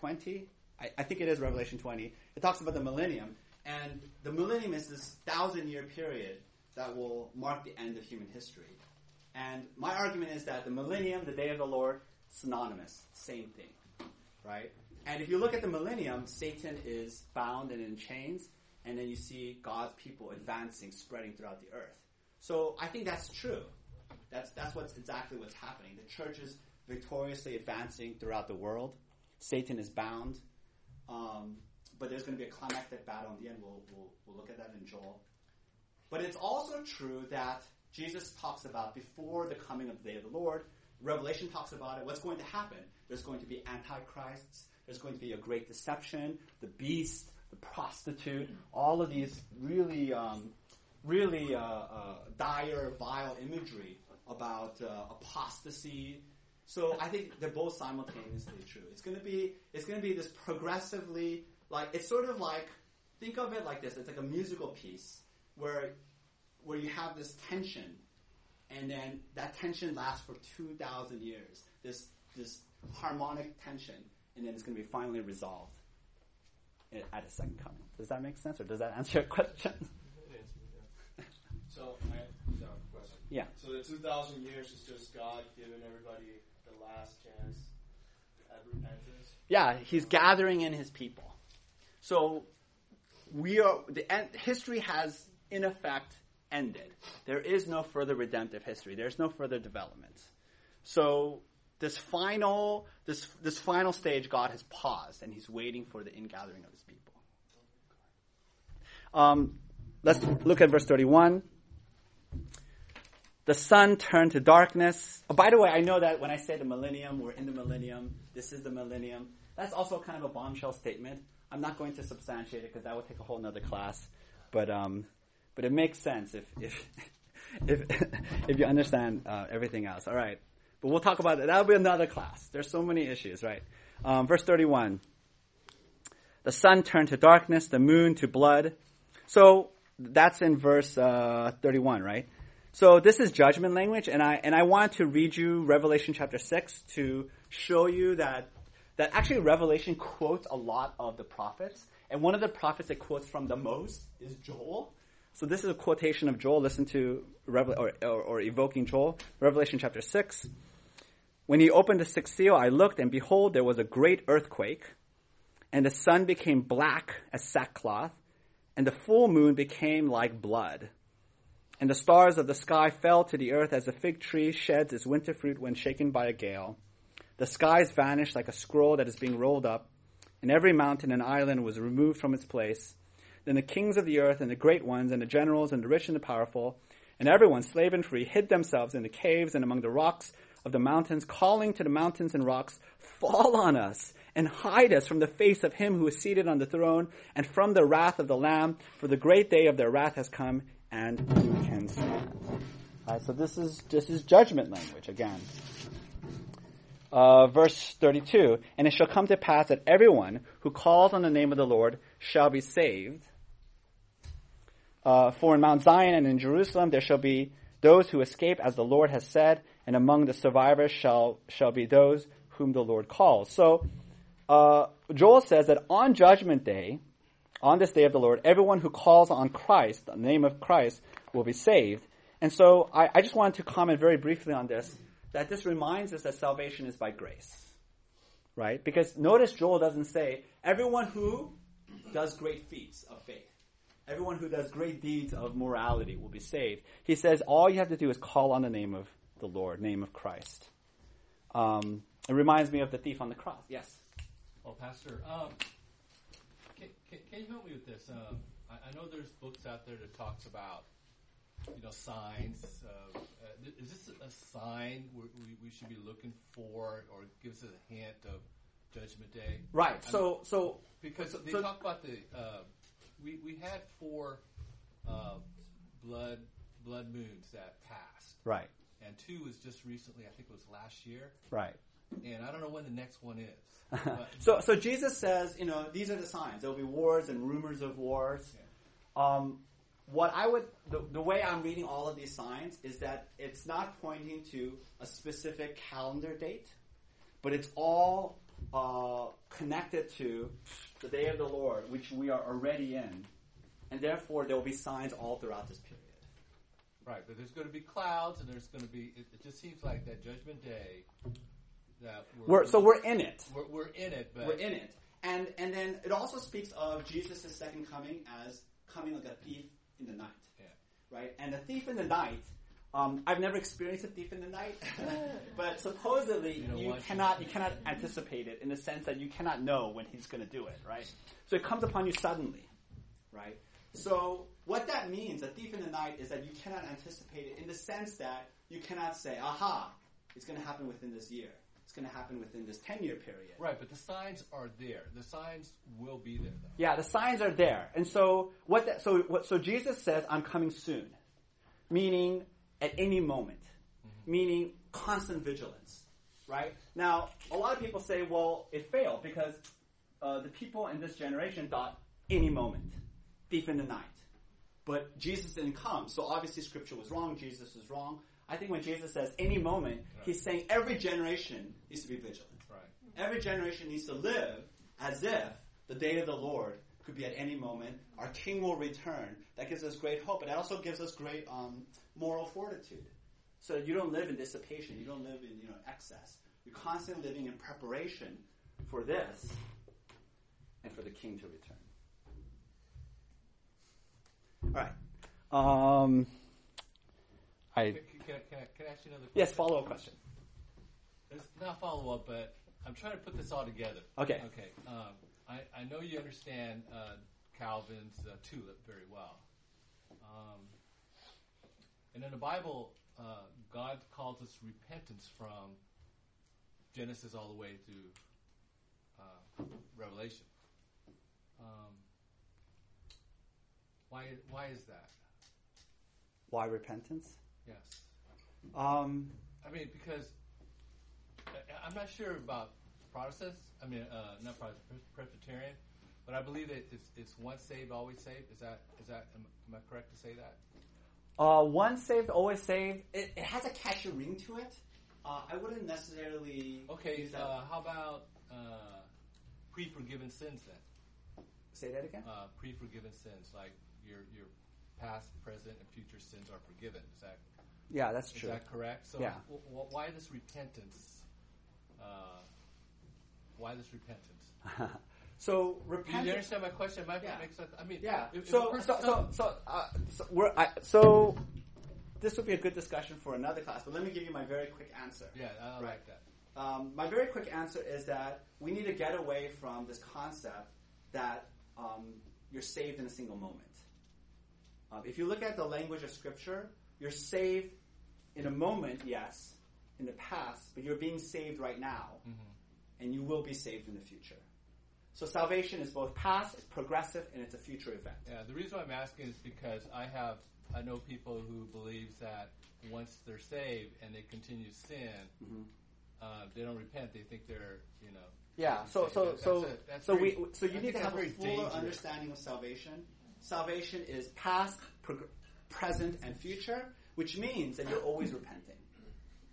[SPEAKER 1] 20. I, I think it is Revelation 20. It talks about the millennium, and the millennium is this thousand year period that will mark the end of human history. And my argument is that the millennium, the day of the Lord, synonymous, same thing, right? And if you look at the millennium, Satan is bound and in chains, and then you see God's people advancing, spreading throughout the earth. So I think that's true. That's that's what's exactly what's happening. The church is victoriously advancing throughout the world. Satan is bound, um, but there's going to be a climactic battle in the end. We'll, we'll we'll look at that in Joel. But it's also true that Jesus talks about before the coming of the day of the Lord. Revelation talks about it. What's going to happen? There's going to be antichrists. There's going to be a great deception. The beast, the prostitute, all of these really, um, really uh, uh, dire, vile imagery about uh, apostasy. So I think they're both simultaneously true. It's going to be, it's going to be this progressively, like it's sort of like, think of it like this. It's like a musical piece where where you have this tension, and then that tension lasts for two thousand years. This this harmonic tension, and then it's going to be finally resolved at a second coming. Does that make sense, or does that answer your question?
[SPEAKER 2] So, I have a question.
[SPEAKER 1] Yeah.
[SPEAKER 2] So the 2,000 years is just God giving everybody the last chance at repentance?
[SPEAKER 1] Yeah, he's gathering in his people. So we are the end, history has in effect ended. There is no further redemptive history. There's no further development. So this final this this final stage God has paused and he's waiting for the ingathering of his people. Um, let's look at verse 31. The sun turned to darkness. Oh, by the way, I know that when I say the millennium, we're in the millennium. This is the millennium. That's also kind of a bombshell statement. I'm not going to substantiate it because that would take a whole nother class. But um, but it makes sense if if if if you understand uh, everything else. All right, but we'll talk about that. That'll be another class. There's so many issues, right? Um, verse 31. The sun turned to darkness, the moon to blood. So that's in verse uh, 31, right? So this is judgment language, and I and I want to read you Revelation chapter six to show you that that actually Revelation quotes a lot of the prophets, and one of the prophets it quotes from the most is Joel. So this is a quotation of Joel. Listen to Revel- or, or, or evoking Joel, Revelation chapter six. When he opened the sixth seal, I looked, and behold, there was a great earthquake, and the sun became black as sackcloth, and the full moon became like blood. And the stars of the sky fell to the earth as a fig tree sheds its winter fruit when shaken by a gale. The skies vanished like a scroll that is being rolled up, and every mountain and island was removed from its place. Then the kings of the earth and the great ones and the generals and the rich and the powerful and everyone, slave and free, hid themselves in the caves and among the rocks of the mountains, calling to the mountains and rocks, Fall on us and hide us from the face of him who is seated on the throne and from the wrath of the Lamb, for the great day of their wrath has come, and who can stand? So this is this is judgment language again. Uh, verse 32, and it shall come to pass that everyone who calls on the name of the Lord shall be saved. Uh, for in Mount Zion and in Jerusalem there shall be those who escape, as the Lord has said, and among the survivors shall shall be those whom the Lord calls. So uh, Joel says that on Judgment Day, on this day of the Lord, everyone who calls on Christ, the name of Christ, will be saved. And so I, I just wanted to comment very briefly on this, that this reminds us that salvation is by grace. Right? Because notice Joel doesn't say, everyone who does great feats of faith, everyone who does great deeds of morality will be saved. He says, all you have to do is call on the name of the Lord, name of Christ. Um, it reminds me of the thief on the cross. Yes?
[SPEAKER 4] Oh, Pastor, um, can, can, can you help me with this? Um, I, I know there's books out there that talks about you know, signs. Uh, uh, is this a sign we, we, should be looking for, or gives us a hint of Judgment Day?
[SPEAKER 1] Right.
[SPEAKER 4] I
[SPEAKER 1] So so
[SPEAKER 4] Because they
[SPEAKER 1] so-
[SPEAKER 4] talk about the uh, we we had four uh, blood blood moons that passed,
[SPEAKER 1] right
[SPEAKER 4] and two was just recently. I think it was last year,
[SPEAKER 1] right.
[SPEAKER 4] and I don't know when the next one is.
[SPEAKER 1] So so Jesus says, you know, these are the signs. There'll be wars and rumors of wars. Um, what I would the, the way I'm reading all of these signs is that it's not pointing to a specific calendar date, but it's all uh, connected to the day of the Lord, which we are already in, and therefore there will be signs all throughout this period.
[SPEAKER 4] right, but there's going to be clouds, and there's going to be. It, it just seems like that Judgment Day. That we're,
[SPEAKER 1] We're, so we're in it.
[SPEAKER 4] we're, we're in it, but
[SPEAKER 1] We're in it. And and then it also speaks of Jesus' second coming as coming like a thief in the night.
[SPEAKER 4] Yeah.
[SPEAKER 1] Right? And a thief in the night, um, I've never experienced a thief in the night, but supposedly
[SPEAKER 4] You
[SPEAKER 1] you cannot you cannot anticipate it in the sense that you cannot know when he's going to do it, right? So it comes upon you suddenly, right? So what that means, a thief in the night, is that you cannot anticipate it in the sense that you cannot say, "Aha, it's going to happen within this year. It's going to happen within this ten-year period."
[SPEAKER 4] right. But the signs are there. The signs will be there, though.
[SPEAKER 1] Yeah, the signs are there. And so what that, so what, so Jesus says, I'm coming soon. Meaning at any moment. Meaning constant vigilance. Right? Now, a lot of people say, well, it failed because uh, the people in this generation thought any moment. Thief in the night. But Jesus didn't come. So obviously scripture was wrong. Jesus was wrong. I think when Jesus says any moment, he's saying every generation needs to be vigilant.
[SPEAKER 4] Right.
[SPEAKER 1] Every generation needs to live as if the day of the Lord could be at any moment. Our King will return. That gives us great hope, but it also gives us great um, moral fortitude. So you don't live in dissipation. You don't live in you know excess. You're constantly living in preparation for this and for the King to return. All right. Um, I
[SPEAKER 4] Can, can, I- can, I, can I ask you another question?
[SPEAKER 1] yes. Follow up question.
[SPEAKER 4] It's not a follow up, but I'm trying to put this all together.
[SPEAKER 1] Okay.
[SPEAKER 4] Okay. Um, I, I know you understand uh, Calvin's uh, tulip very well. Um, and in the Bible, uh, God calls us repentance from Genesis all the way to uh, Revelation. Um, why, why is that?
[SPEAKER 1] Why repentance?
[SPEAKER 4] Yes.
[SPEAKER 1] Um,
[SPEAKER 4] I mean, because I- I'm not sure about Protestants. I mean, uh, not Protestant, Presbyterian, but I believe that it's, it's once saved, always saved. Is that is that am, am I correct to say that?
[SPEAKER 1] Uh, once saved, always saved. It, it has a catchy ring to it. Uh, I wouldn't necessarily.
[SPEAKER 4] Okay.
[SPEAKER 1] use that-
[SPEAKER 4] Uh, how about uh, pre-forgiven sins then?
[SPEAKER 1] say that again.
[SPEAKER 4] Uh, pre-forgiven sins, like your your past, present, and future sins are forgiven. Is that
[SPEAKER 1] yeah, that's true.
[SPEAKER 4] is that correct? So,
[SPEAKER 1] Yeah.
[SPEAKER 4] w- w- why this repentance? Uh, why this repentance?
[SPEAKER 1] so
[SPEAKER 4] Do you understand my question? It might
[SPEAKER 1] Yeah.
[SPEAKER 4] make sense. I mean,
[SPEAKER 1] Yeah.
[SPEAKER 4] if- if
[SPEAKER 1] So
[SPEAKER 4] person
[SPEAKER 1] so so so, uh, so we're I, so. This would be a good discussion for another class, but let me give you my very quick answer.
[SPEAKER 4] Yeah, I
[SPEAKER 1] Right.
[SPEAKER 4] like that.
[SPEAKER 1] Um, my very quick answer is that we need to get away from this concept that um, you're saved in a single moment. Um, if you look at the language of Scripture, you're saved in a moment, yes, in the past, but you're being saved right now, and you will be saved in the future. So salvation is both past, it's progressive, and it's a future event.
[SPEAKER 4] Yeah, the reason why I'm asking is because I have I know people who believe that once they're saved and they continue to sin, uh, they don't repent. They think they're you know.
[SPEAKER 1] Yeah. So so
[SPEAKER 4] That's
[SPEAKER 1] so
[SPEAKER 4] a- that's
[SPEAKER 1] so
[SPEAKER 4] very-
[SPEAKER 1] we so you
[SPEAKER 4] I
[SPEAKER 1] need to have a fuller
[SPEAKER 4] dangerous.
[SPEAKER 1] understanding of salvation. Salvation is past, prog- present, and future, which means that you're always repenting,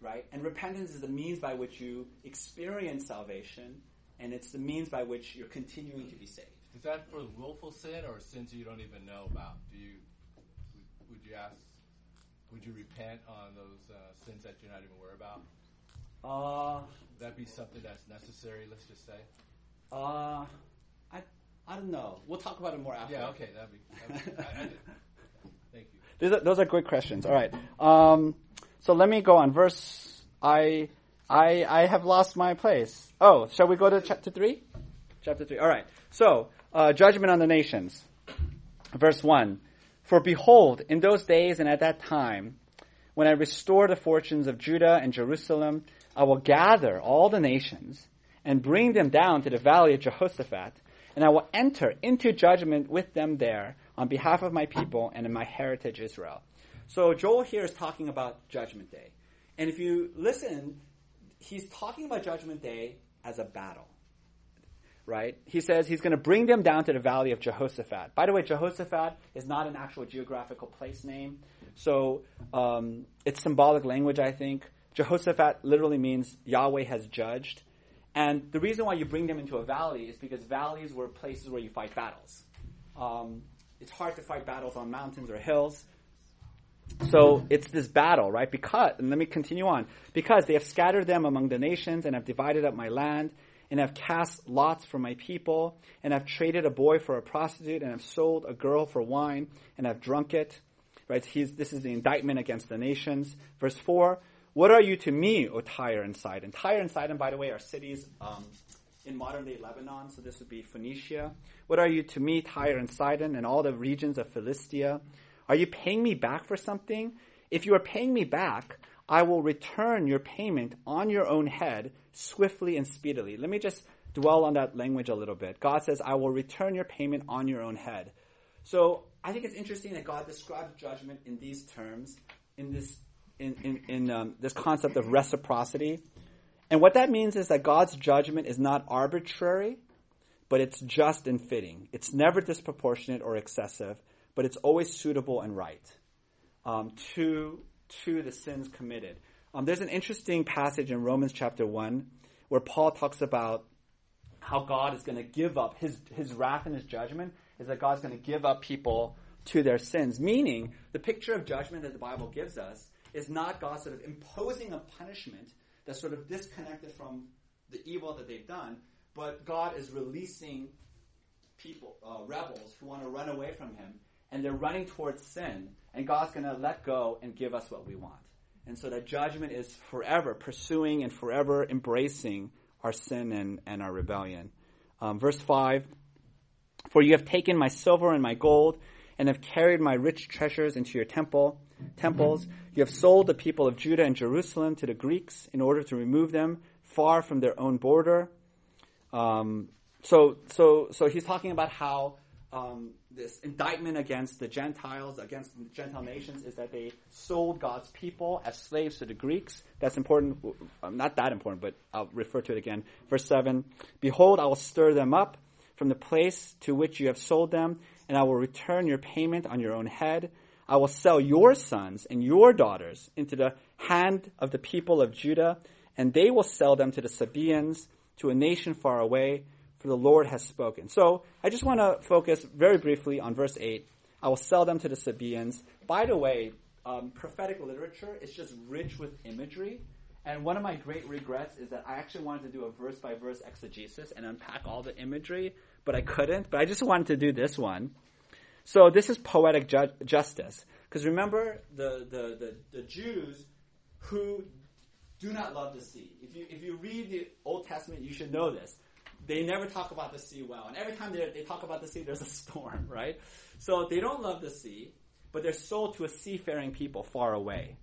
[SPEAKER 1] right? And repentance is the means by which you experience salvation, and it's the means by which you're continuing to be saved.
[SPEAKER 4] Is that for willful sin or sins you don't even know about? Do you would, would you ask? Would you repent on those uh, sins that you're not even aware about?
[SPEAKER 1] Uh,
[SPEAKER 4] Would that be something that's necessary? Let's just say.
[SPEAKER 1] uh, I I don't know. We'll talk about it more after.
[SPEAKER 4] Yeah. Okay. That'd be. That'd be I, I, thank you.
[SPEAKER 1] Those are, those are great questions. All right. Um, so let me go on. Verse, I, I, I have lost my place. Oh, shall we go to chapter 3? Chapter 3. All right. So, uh, judgment on the nations. Verse 1. For behold, in those days and at that time, when I restore the fortunes of Judah and Jerusalem, I will gather all the nations and bring them down to the valley of Jehoshaphat, and I will enter into judgment with them there on behalf of my people and in my heritage Israel. So Joel here is talking about Judgment Day. And if you listen, he's talking about Judgment Day as a battle. Right? He says he's going to bring them down to the valley of Jehoshaphat. By the way, Jehoshaphat is not an actual geographical place name. So um, it's symbolic language, I think. Jehoshaphat literally means Yahweh has judged. And the reason why you bring them into a valley is because valleys were places where you fight battles. Um, it's hard to fight battles on mountains or hills. So it's this battle, right? Because, and let me continue on. Because they have scattered them among the nations and have divided up my land and have cast lots for my people and have traded a boy for a prostitute and have sold a girl for wine and have drunk it. Right? He's, this is the indictment against the nations. Verse 4. What are you to me, O Tyre and Sidon? Tyre and Sidon, by the way, are cities um, in modern day Lebanon, so this would be Phoenicia. What are you to me, Tyre and Sidon, and all the regions of Philistia? Are you paying me back for something? If you are paying me back, I will return your payment on your own head swiftly and speedily. Let me just dwell on that language a little bit. God says, I will return your payment on your own head. So I think it's interesting that God describes judgment in these terms, in this, in, in, in um, this concept of reciprocity. And what that means is that God's judgment is not arbitrary, but it's just and fitting. It's never disproportionate or excessive but it's always suitable and right um, to to the sins committed. Um, there's an interesting passage in Romans chapter one where Paul talks about how God is going to give up his his wrath and his judgment is that God's going to give up people to their sins. Meaning, the picture of judgment that the Bible gives us is not God sort of imposing a punishment that's sort of disconnected from the evil that they've done, but God is releasing people, uh, rebels who want to run away from Him and they're running towards sin, and God's going to let go and give us what we want. And so that judgment is forever pursuing and forever embracing our sin and, and our rebellion. Um, verse 5 For you have taken my silver and my gold, and have carried my rich treasures into your temple temples. You have sold the people of Judah and Jerusalem to the Greeks in order to remove them far from their own border. Um, so, so, so he's talking about how um, this indictment against the Gentiles, against the Gentile nations, is that they sold God's people as slaves to the Greeks. That's important, uh, not that important, but I'll refer to it again. Verse 7 Behold, I will stir them up from the place to which you have sold them, and I will return your payment on your own head. I will sell your sons and your daughters into the hand of the people of Judah, and they will sell them to the Sabaeans, to a nation far away for the Lord has spoken. So I just want to focus very briefly on verse 8. I will sell them to the Sabaeans. By the way, um, prophetic literature is just rich with imagery. And one of my great regrets is that I actually wanted to do a verse by verse exegesis and unpack all the imagery, but I couldn't. But I just wanted to do this one. So this is poetic ju- justice. Because remember the, the, the, the Jews who do not love the sea. If you, if you read the Old Testament, you should know this they never talk about the sea well. And every time they they talk about the sea, there's a storm, right? So they don't love the sea, but they're sold to a seafaring people far away.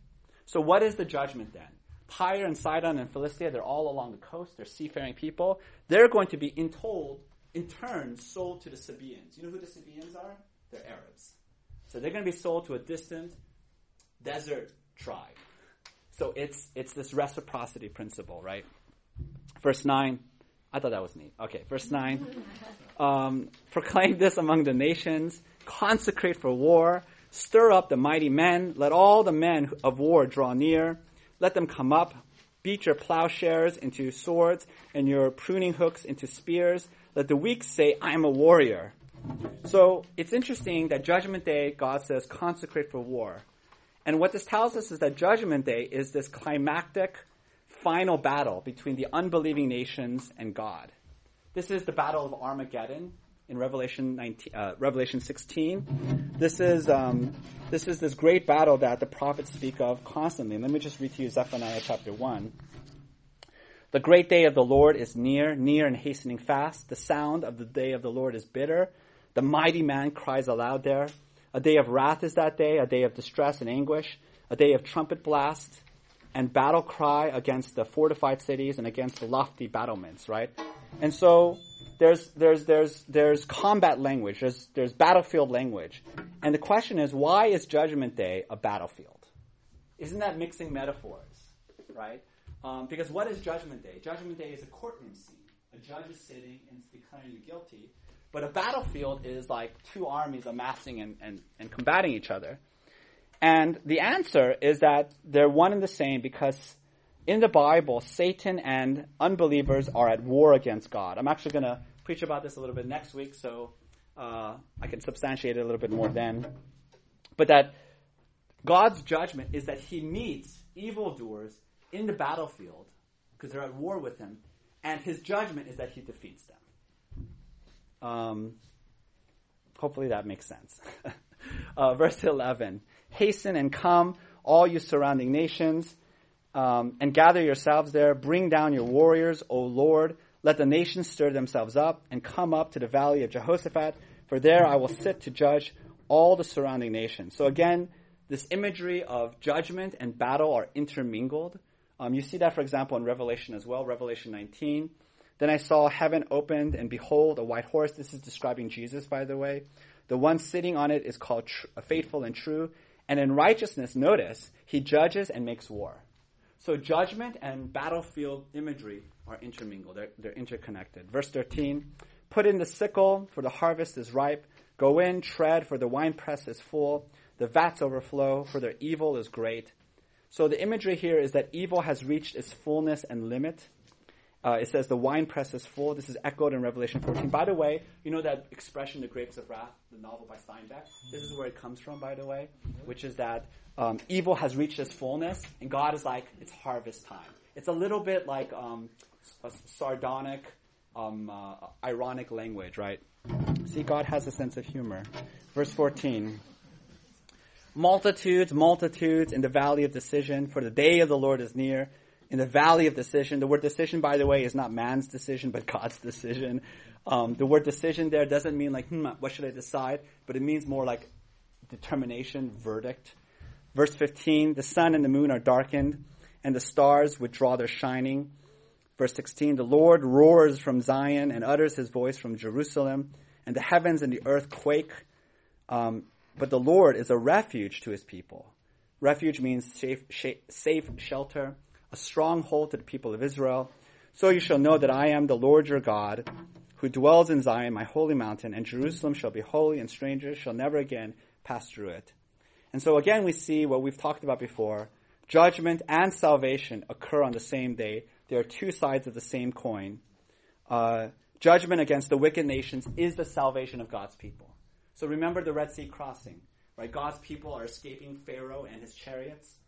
[SPEAKER 1] So what is the judgment then? Tyre and Sidon and Philistia, they're all along the coast. They're seafaring people. They're going to be in told, in turn, sold to the Sabaeans. You know who the Sabaeans are? They're Arabs. So they're going to be sold to a distant desert tribe. So it's, it's this reciprocity principle, right? Verse 9. I thought that was neat. Okay, verse 9. Um, Proclaim this among the nations, consecrate for war, stir up the mighty men, let all the men of war draw near, let them come up, beat your plowshares into swords, and your pruning hooks into spears. Let the weak say, I am a warrior. So it's interesting that Judgment Day, God says, consecrate for war. And what this tells us is that Judgment Day is this climactic final battle between the unbelieving nations and God. This is the battle of Armageddon in Revelation 19, uh, Revelation 16. This is um, this is this great battle that the prophets speak of constantly. let me just read to you Zephaniah chapter one. The great day of the Lord is near, near and hastening fast. The sound of the day of the Lord is bitter. The mighty man cries aloud there. A day of wrath is that day, a day of distress and anguish, a day of trumpet blast and battle cry against the fortified cities and against the lofty battlements, right? And so there's there's there's there's combat language, there's there's battlefield language. And the question is why is judgment day a battlefield? Isn't that mixing metaphors, right? Um, because what is judgment day? Judgment day is a courtroom scene. A judge is sitting and declaring you guilty. But a battlefield is like two armies amassing and, and, and combating each other. And the answer is that they're one and the same because in the Bible, Satan and unbelievers are at war against God. I'm actually going to preach about this a little bit next week, so uh, I can substantiate it a little bit more then. But that God's judgment is that he meets evildoers in the battlefield because they're at war with him, and his judgment is that he defeats them. Um, hopefully that makes sense. uh, verse 11 Hasten and come, all you surrounding nations, um, and gather yourselves there. Bring down your warriors, O Lord. Let the nations stir themselves up and come up to the valley of Jehoshaphat, for there I will sit to judge all the surrounding nations. So again, this imagery of judgment and battle are intermingled. Um, you see that, for example, in Revelation as well, Revelation 19. Then I saw heaven opened, and behold, a white horse. This is describing Jesus, by the way. The one sitting on it is called tr- faithful and true. And in righteousness, notice, he judges and makes war. So judgment and battlefield imagery are intermingled, they're, they're interconnected. Verse 13 Put in the sickle, for the harvest is ripe. Go in, tread, for the winepress is full. The vats overflow, for their evil is great. So the imagery here is that evil has reached its fullness and limit. Uh, it says the wine press is full. This is echoed in Revelation 14. By the way, you know that expression, The Grapes of Wrath, the novel by Steinbeck? This is where it comes from, by the way, which is that um, evil has reached its fullness, and God is like, it's harvest time. It's a little bit like um, a sardonic, um, uh, ironic language, right? See, God has a sense of humor. Verse 14. Multitudes, multitudes in the valley of decision, for the day of the Lord is near in the valley of decision. The word decision, by the way, is not man's decision, but God's decision. Um, the word decision there doesn't mean like, hmm, what should I decide? But it means more like determination, verdict. Verse 15, the sun and the moon are darkened, and the stars withdraw their shining. Verse 16, the Lord roars from Zion and utters his voice from Jerusalem, and the heavens and the earth quake. Um, but the Lord is a refuge to his people. Refuge means safe, safe shelter a stronghold to the people of Israel. So you shall know that I am the Lord your God, who dwells in Zion, my holy mountain, and Jerusalem shall be holy, and strangers shall never again pass through it. And so again, we see what we've talked about before. Judgment and salvation occur on the same day. They are two sides of the same coin. Uh, judgment against the wicked nations is the salvation of God's people. So remember the Red Sea crossing, right? God's people are escaping Pharaoh and his chariots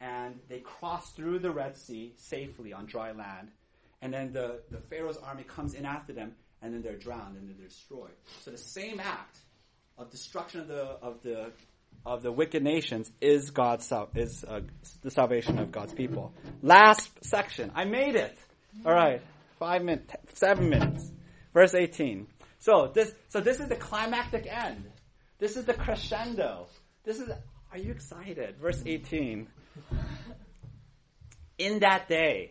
[SPEAKER 1] and they cross through the Red Sea safely on dry land. And then the, the Pharaoh's army comes in after them, and then they're drowned and then they're destroyed. So the same act of destruction of the of the of the wicked nations is God's is uh, the salvation of God's people. Last section, I made it. All right, five minutes, seven minutes, verse eighteen. So this so this is the climactic end. This is the crescendo. This is. Are you excited? Verse eighteen. In that day,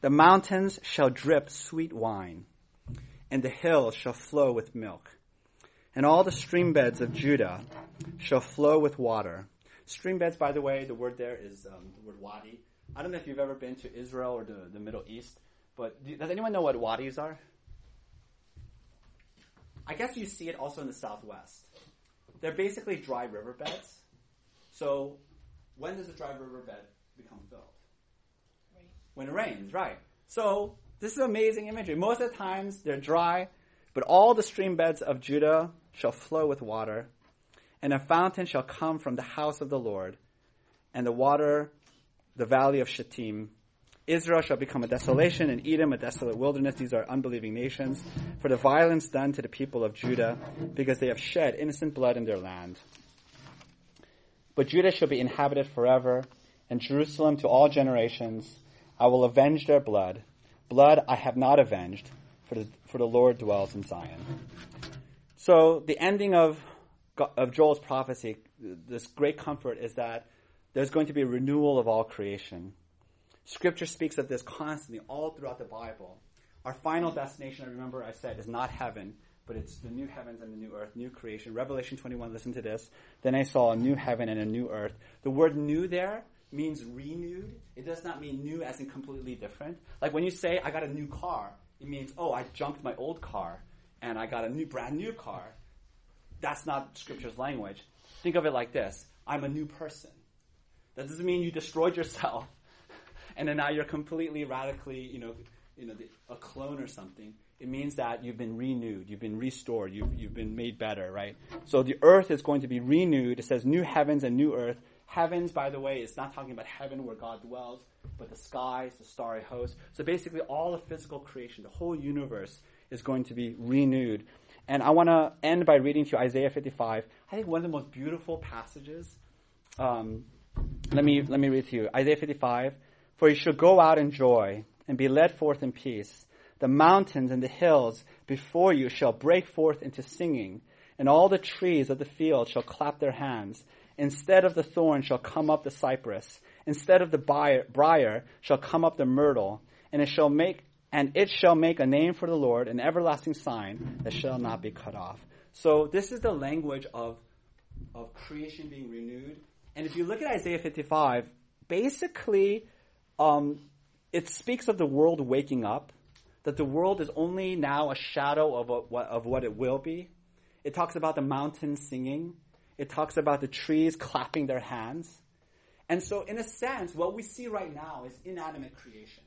[SPEAKER 1] the mountains shall drip sweet wine, and the hills shall flow with milk, and all the stream beds of Judah shall flow with water. Stream beds, by the way, the word there is um, the word wadi. I don't know if you've ever been to Israel or the, the Middle East, but do, does anyone know what wadis are? I guess you see it also in the Southwest. They're basically dry riverbeds. So when does a dry riverbed become filled? Rain. When it rains, right. So this is amazing imagery. Most of the times they're dry, but all the stream beds of Judah shall flow with water, and a fountain shall come from the house of the Lord, and the water, the valley of Shittim. Israel shall become a desolation, and Edom a desolate wilderness. These are unbelieving nations. For the violence done to the people of Judah, because they have shed innocent blood in their land. But Judah shall be inhabited forever, and Jerusalem to all generations. I will avenge their blood. Blood I have not avenged, for the, for the Lord dwells in Zion. So the ending of of Joel's prophecy, this great comfort is that there's going to be a renewal of all creation. Scripture speaks of this constantly all throughout the Bible. Our final destination, I remember I said, is not heaven, but it's the new heavens and the new earth, new creation. Revelation 21, listen to this. Then I saw a new heaven and a new earth. The word new there means renewed. It does not mean new as in completely different. Like when you say, I got a new car, it means, oh, I junked my old car and I got a new, brand new car. That's not scripture's language. Think of it like this. I'm a new person. That doesn't mean you destroyed yourself and then now you're completely radically, you know, you know, a clone or something. It means that you've been renewed, you've been restored, you've, you've been made better, right? So the earth is going to be renewed. It says new heavens and new earth. Heavens, by the way, is not talking about heaven where God dwells, but the skies, the starry host. So basically, all of physical creation, the whole universe, is going to be renewed. And I want to end by reading to you Isaiah 55. I think one of the most beautiful passages. Um, let me let me read to you Isaiah 55. For you shall go out in joy and be led forth in peace. The mountains and the hills before you shall break forth into singing, and all the trees of the field shall clap their hands. Instead of the thorn shall come up the cypress. Instead of the brier shall come up the myrtle. And it shall make, and it shall make a name for the Lord, an everlasting sign that shall not be cut off. So this is the language of, of creation being renewed. And if you look at Isaiah 55, basically, um, it speaks of the world waking up, that the world is only now a shadow of, a, of what it will be. It talks about the mountains singing. It talks about the trees clapping their hands. And so, in a sense, what we see right now is inanimate creation.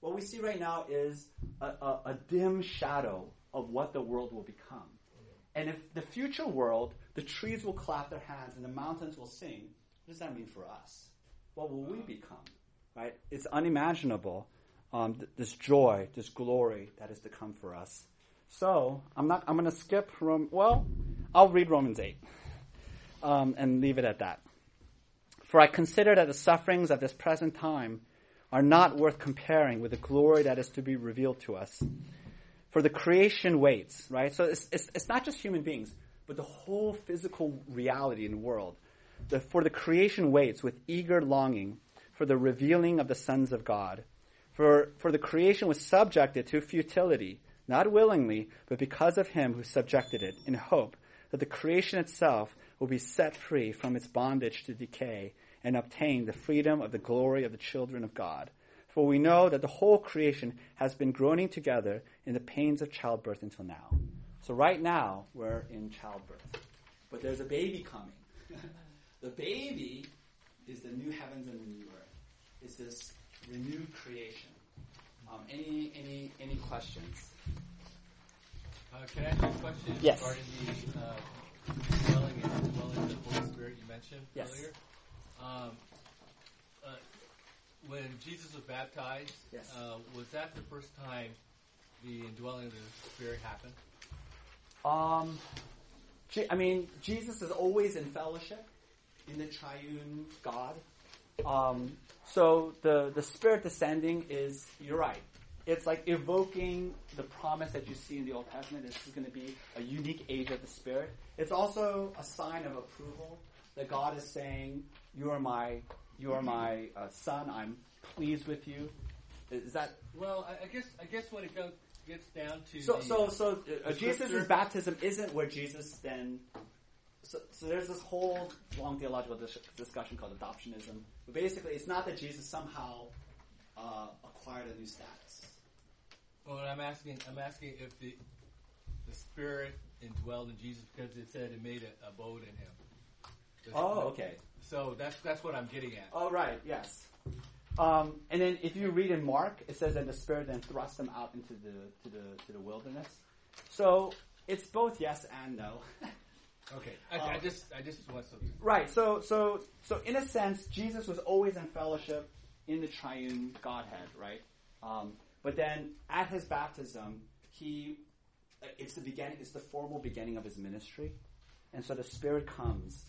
[SPEAKER 1] What we see right now is a, a, a dim shadow of what the world will become. And if the future world, the trees will clap their hands and the mountains will sing, what does that mean for us? What will we become? Right? It's unimaginable. Um, th- this joy, this glory that is to come for us. So I'm not. I'm going to skip. Rom- well, I'll read Romans eight um, and leave it at that. For I consider that the sufferings of this present time are not worth comparing with the glory that is to be revealed to us. For the creation waits, right? So it's, it's, it's not just human beings, but the whole physical reality in the world. The, for the creation waits with eager longing for the revealing of the sons of God. For, for the creation was subjected to futility, not willingly, but because of him who subjected it, in hope that the creation itself will be set free from its bondage to decay and obtain the freedom of the glory of the children of God. For we know that the whole creation has been groaning together in the pains of childbirth until now. So right now, we're in childbirth. But there's a baby coming. the baby is the new heavens and the new earth. It's this renewed creation. Um, any, any, any questions?
[SPEAKER 4] Uh, can I ask a question
[SPEAKER 1] Yes.
[SPEAKER 4] regarding the uh, dwelling and dwelling of the Holy Spirit you mentioned
[SPEAKER 1] Yes.
[SPEAKER 4] earlier? Um, uh, when Jesus was baptized,
[SPEAKER 1] Yes.
[SPEAKER 4] uh, was that the first time the indwelling of the Spirit happened?
[SPEAKER 1] Um, I mean, Jesus is always in fellowship in the triune God. Um, so the, the Spirit descending is, you're right. It's like evoking the promise that you see in the Old Testament. This is going to be a unique age of the Spirit. It's also a sign of approval that God is saying, "You are my, you are my uh, son. I'm pleased with you." Is that
[SPEAKER 4] Well, I, I guess I guess when it go, gets down to
[SPEAKER 1] so?
[SPEAKER 4] the,
[SPEAKER 1] So, so uh, Jesus' baptism isn't where Jesus then. So, so there's this whole long theological dis- discussion called adoptionism. But basically, it's not that Jesus somehow uh, acquired a new status.
[SPEAKER 4] Well, I'm asking, I'm asking if the the Spirit indwelled in Jesus because it said it made a abode in him. Does-
[SPEAKER 1] Oh, okay.
[SPEAKER 4] So that's that's what I'm getting at.
[SPEAKER 1] Oh, right. Yes. Um, and then if you read in Mark, it says that the Spirit then thrust them out into the to the to the wilderness. So it's both yes and no.
[SPEAKER 4] Okay, I, I
[SPEAKER 1] Um,
[SPEAKER 4] just I just want some.
[SPEAKER 1] Right. So, so, so, in a sense, Jesus was always in fellowship in the triune Godhead, right? Um, but then at his baptism, he, it's the beginning, it's the formal beginning of his ministry, and so the Spirit comes,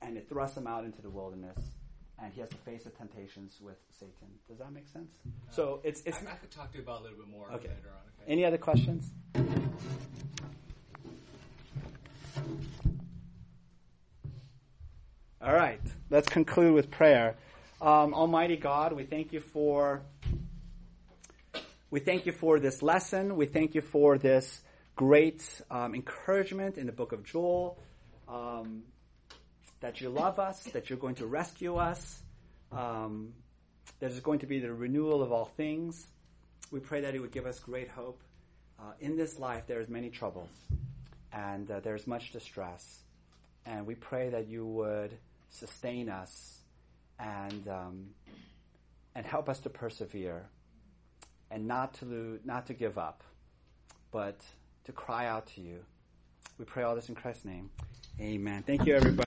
[SPEAKER 1] and it thrusts him out into the wilderness, and he has to face the temptations with Satan. Does that make sense? So it's it's.
[SPEAKER 4] I, I could talk to you about it a little bit more
[SPEAKER 1] Okay.
[SPEAKER 4] later on. Okay.
[SPEAKER 1] Any other questions? All right, let's conclude with prayer. Um, Almighty God, we thank you for we thank you for this lesson. We thank you for this great um, encouragement in the book of Joel. Um, that you love us, that you're going to rescue us, um, that there's going to be the renewal of all things. We pray that it would give us great hope. Uh, in this life, there's many troubles, and uh, there's much distress, and we pray that you would sustain us and um, and help us to persevere, and not to not to give up, but to cry out to you. We pray all this in Christ's name. Amen. Thank you, everybody.